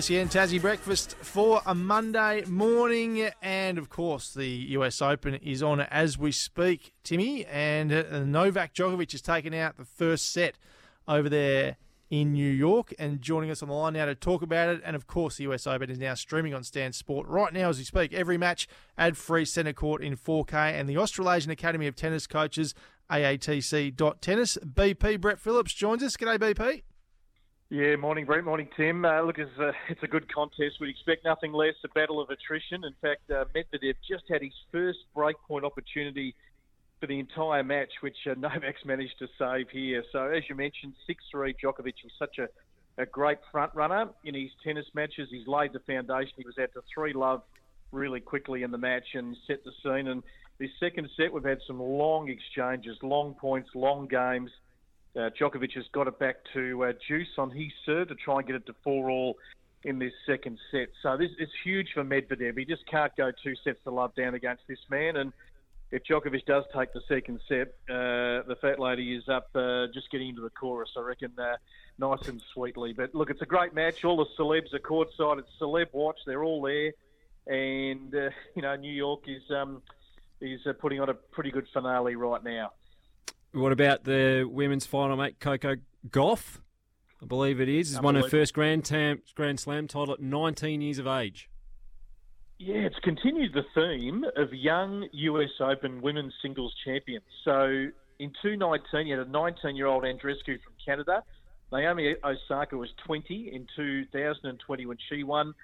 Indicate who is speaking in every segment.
Speaker 1: SEN Tassie breakfast for a Monday morning, and of course the US Open is on as we speak, Timmy. And uh, Novak Djokovic has taken out the first set over there in New York, and joining us on the line now to talk about it. And of course, the US Open is now streaming on Stan Sport right now as we speak. Every match ad free centre court in 4K, and the Australasian Academy of Tennis Coaches AATC.tennis. BP Brett Phillips joins us. G'day, BP.
Speaker 2: Yeah, morning, Brent. Morning, Tim. Uh, look, it's a, it's a good contest. We'd expect nothing less. A battle of attrition. In fact, uh, Medvedev just had his first breakpoint opportunity for the entire match, which uh, Novak's managed to save here. So, as you mentioned, 6-3 Djokovic is such a, a great front runner in his tennis matches. He's laid the foundation. He was out to 3 love really quickly in the match and set the scene. And this second set, we've had some long exchanges, long points, long games. Uh, Djokovic has got it back to uh, Deuce on his serve to try and get it to four all in this second set. So this is huge for Medvedev. He just can't go two sets to love down against this man. And if Djokovic does take the second set, uh, the fat lady is up uh, just getting into the chorus, I reckon, uh, nice and sweetly. But look, it's a great match. All the celebs are courtside. It's celeb watch. They're all there. And, uh, you know, New York is, um, is uh, putting on a pretty good finale right now.
Speaker 3: What about the women's final, mate? Coco Gauff, I believe it is, is won her first Grand, Tam, Grand Slam title at 19 years of age.
Speaker 2: Yeah, it's continued the theme of young US Open women's singles champions. So in 2019, you had a 19 year old Andreescu from Canada. Naomi Osaka was 20 in 2020 when she won.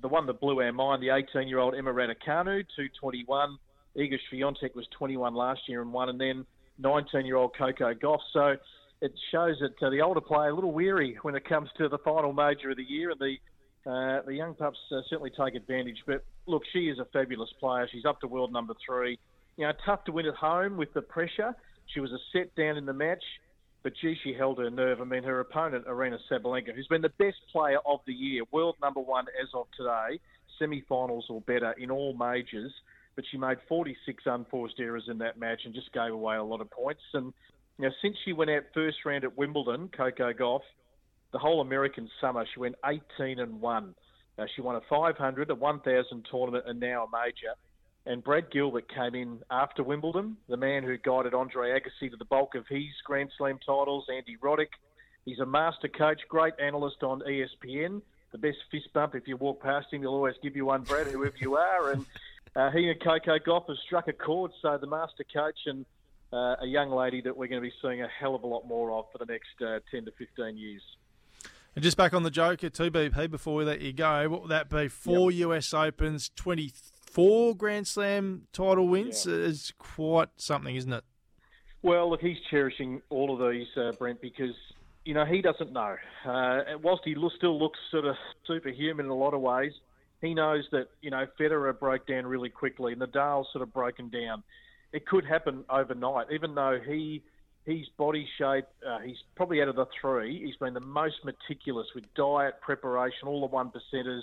Speaker 2: The one that blew our mind, the 18 year old Emma Raducanu, 221. Iga Swiatek was 21 last year and won. And then 19 year old Coco Gauff. So it shows that uh, the older player a little weary when it comes to the final major of the year, and the uh, the young pups uh, certainly take advantage. But look, she is a fabulous player. She's up to world number three. You know, tough to win at home with the pressure. She was a set down in the match, but gee, she held her nerve. I mean, her opponent, Aryna Sabalenka, who's been the best player of the year, world number one as of today, semi-finals or better in all majors but she made 46 unforced errors in that match and just gave away a lot of points. And you know, since she went out first round at Wimbledon, Coco Gauff, the whole American summer, she went 18 and one. She won a 500, a 1,000 tournament, and now a major. And Brad Gilbert came in after Wimbledon, the man who guided Andre Agassi to the bulk of his Grand Slam titles, Andy Roddick. He's a master coach, great analyst on ESPN. The best fist bump if you walk past him, he'll always give you one, Brad, whoever you are. And uh, he and Coco Gauff have struck a chord. So the master coach and uh, a young lady that we're going to be seeing a hell of a lot more of for the next uh, 10 to 15 years.
Speaker 1: And just back on the Joker, 2BP, before we let you go, what would that be? Four yep. US Opens, 24 Grand Slam title wins yeah. is quite something, isn't it?
Speaker 2: Well, look, he's cherishing all of these, uh, Brent, because, you know, he doesn't know. Uh, whilst he still looks sort of superhuman in a lot of ways, he knows that you know Federer broke down really quickly, and Nadal's sort of broken down. It could happen overnight, even though he his body shape, uh, he's probably out of the three. He's been the most meticulous with diet, preparation, all the one percenters,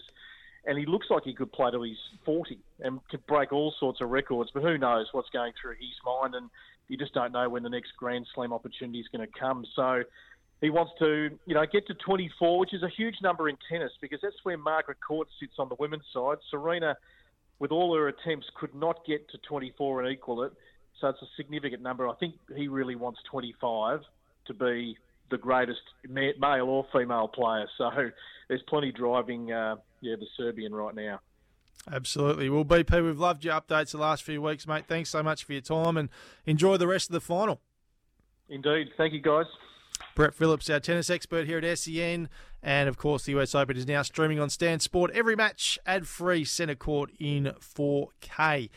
Speaker 2: and he looks like he could play till he's 40 and could break all sorts of records. But who knows what's going through his mind, and you just don't know when the next Grand Slam opportunity is going to come. So he wants to, you know, get to 24, which is a huge number in tennis because that's where Margaret Court sits on the women's side. Serena, with all her attempts, could not get to 24 and equal it. So it's a significant number. I think he really wants 25 to be the greatest male or female player. So there's plenty driving, uh, yeah, the Serbian right now.
Speaker 1: Absolutely. Well, BP, we've loved your updates the last few weeks, mate. Thanks so much for your time and enjoy the rest of the final.
Speaker 2: Indeed. Thank you, guys.
Speaker 1: Brett Phillips, our tennis expert here at SEN. And of course, the US Open is now streaming on Stan Sport. Every match ad free, centre court in 4K.